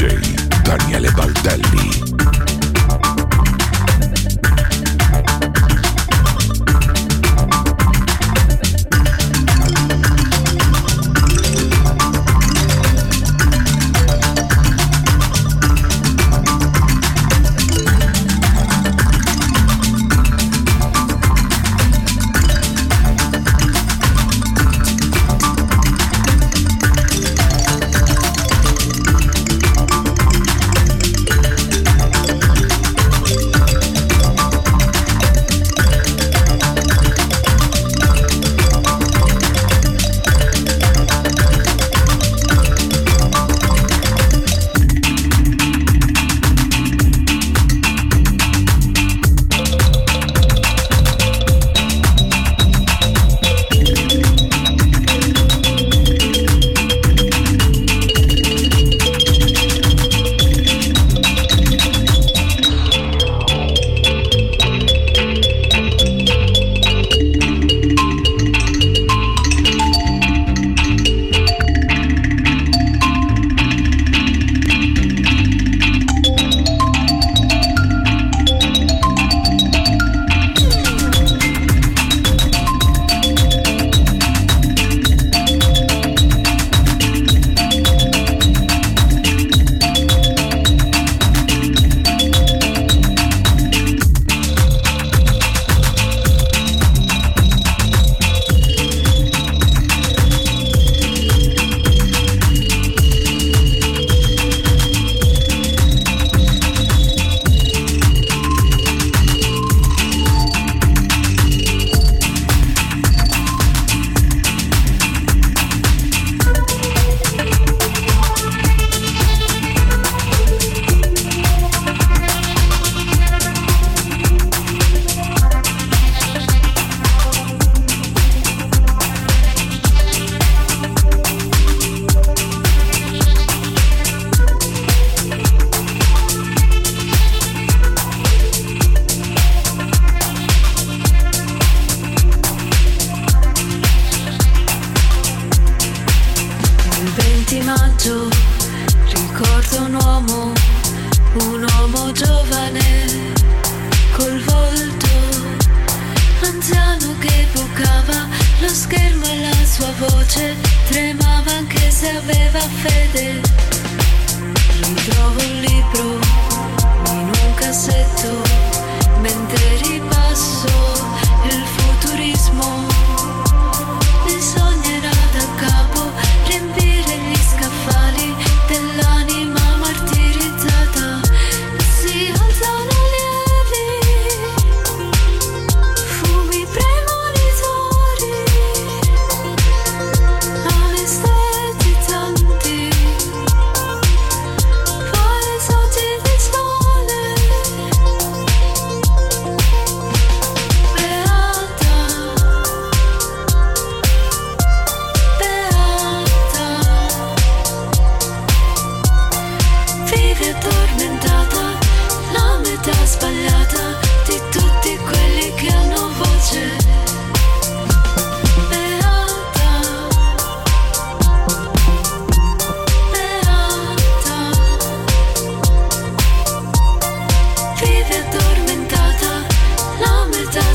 DJ Daniele Baldelli.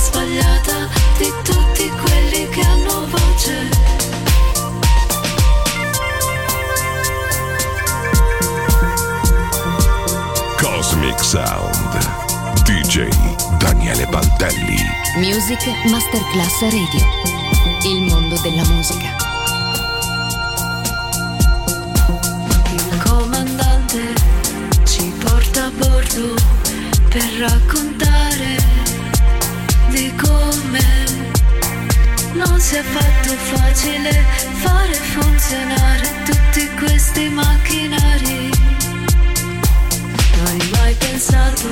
sbagliata di tutti quelli che hanno voce. Cosmic Sound. DJ Daniele Baldelli. Music Masterclass Radio. Il mondo della musica. Il comandante ci porta a bordo per raccontare non si è fatto facile fare funzionare tutti questi macchinari. Non hai mai pensato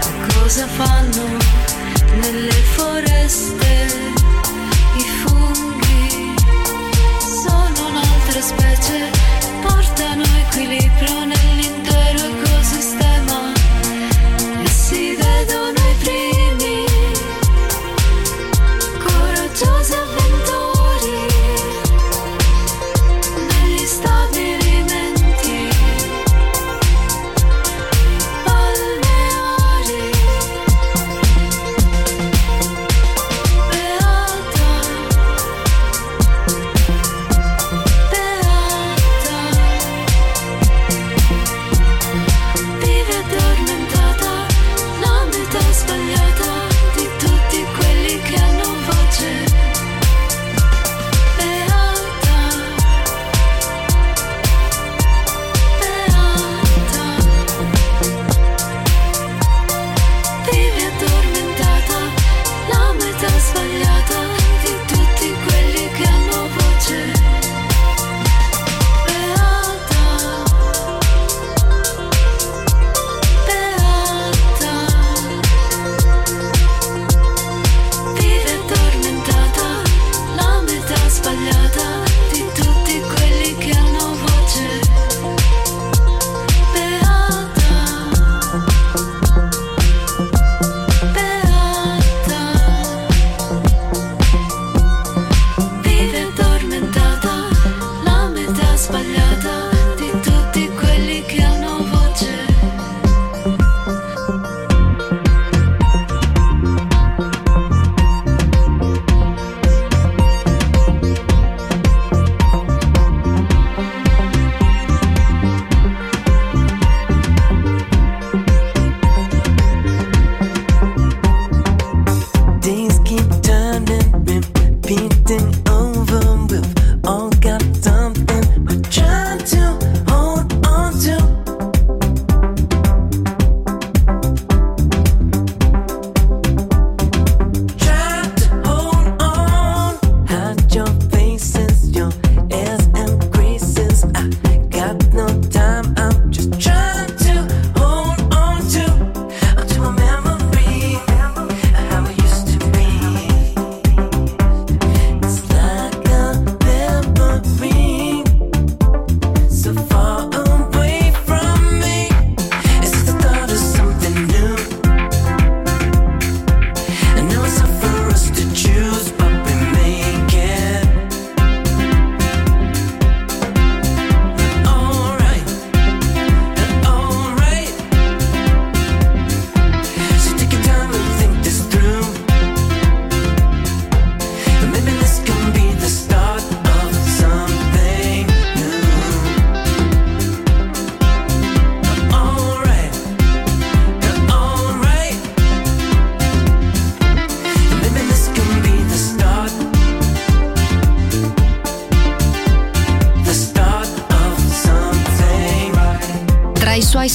a cosa fanno nelle foreste i funghi? Sono un'altra specie, portano equilibrio nell'intero ecosistema e si vedono.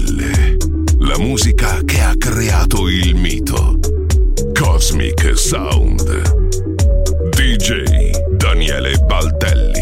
stelle. La musica che ha creato il mito. Cosmic Sound. DJ Daniele Baldelli.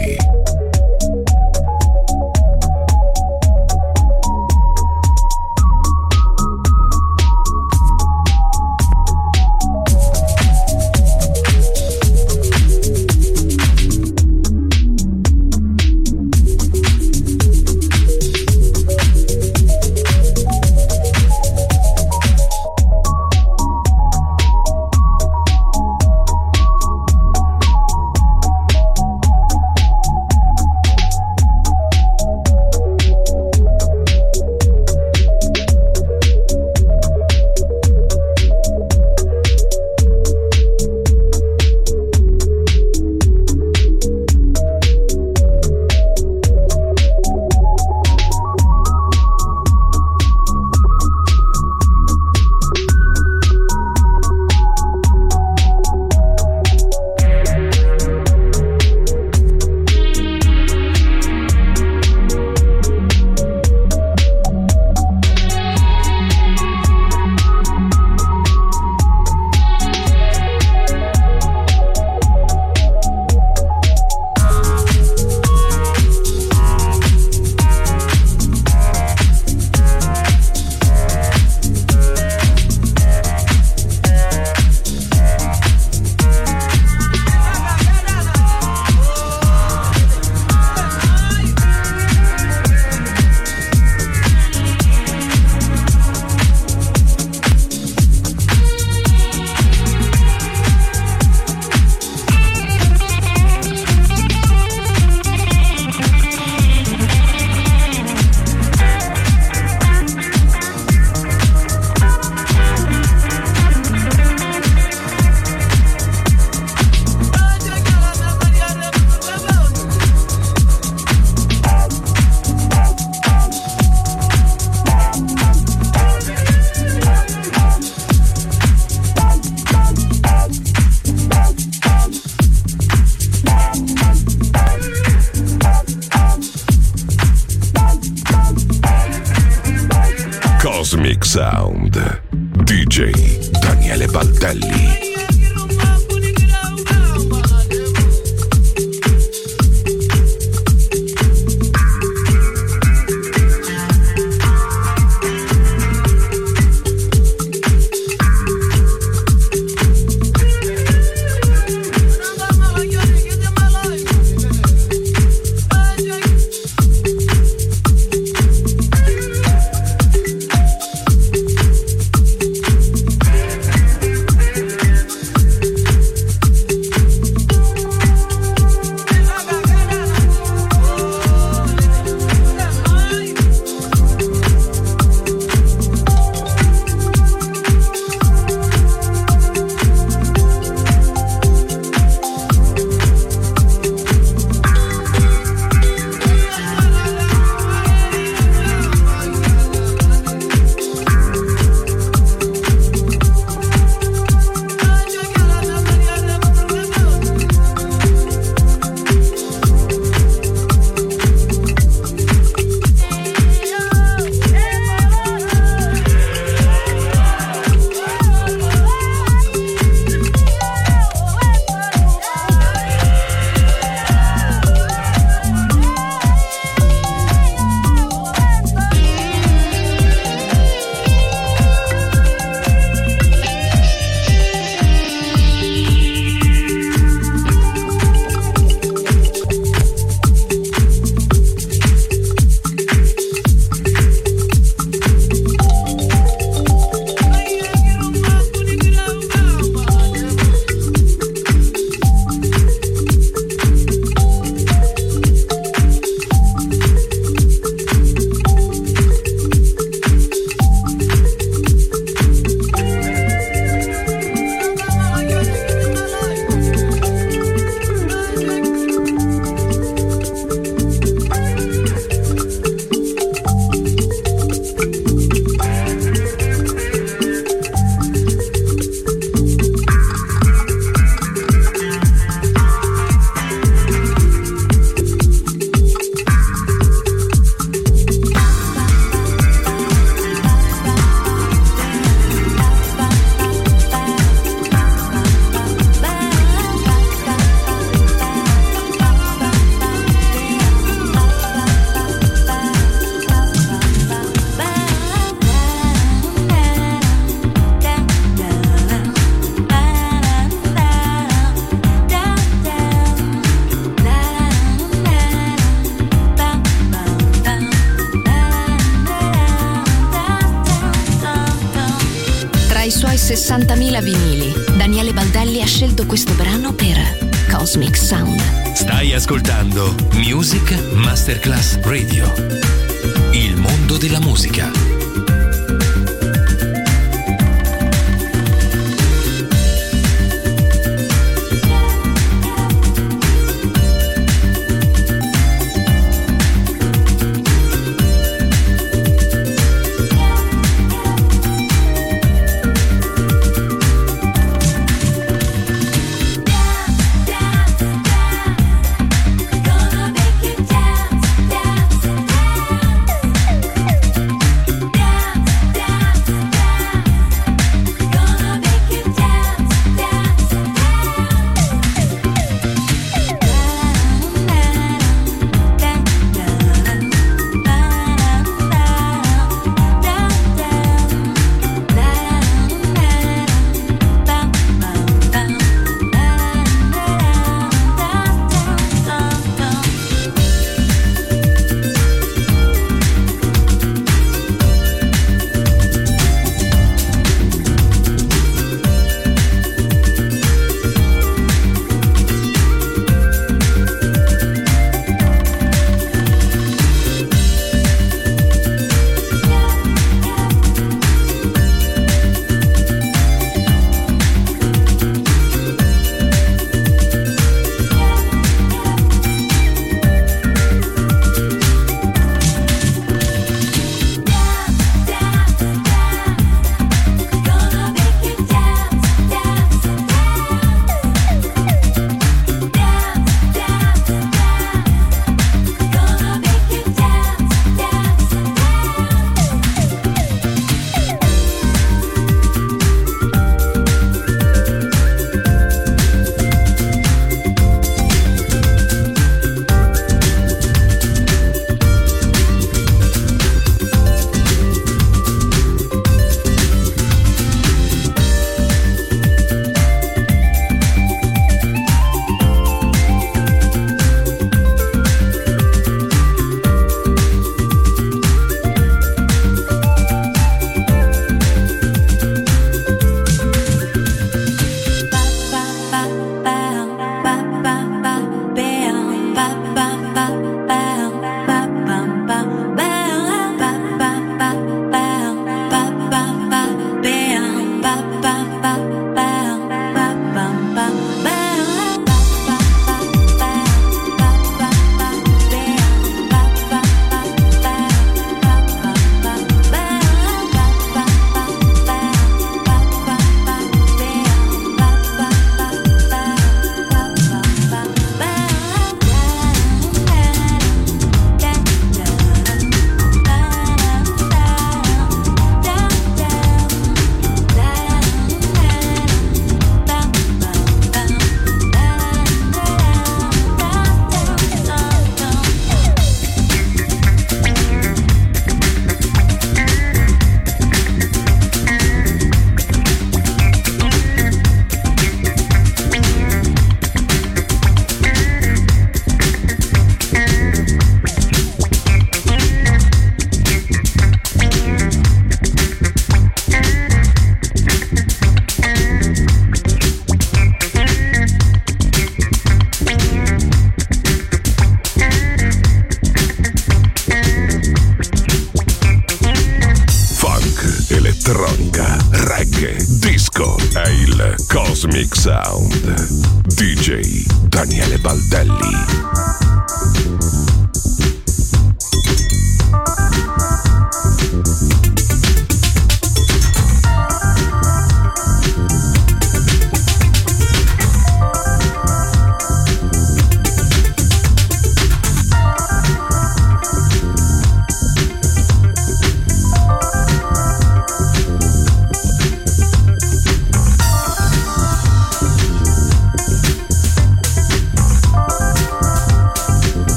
Daniele Baldelli.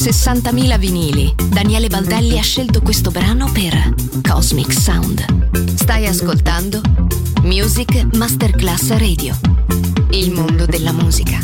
60.000 vinili, Daniele Baldelli ha scelto questo brano per Cosmic Sound. Stai ascoltando Music Masterclass Radio. Il mondo della musica.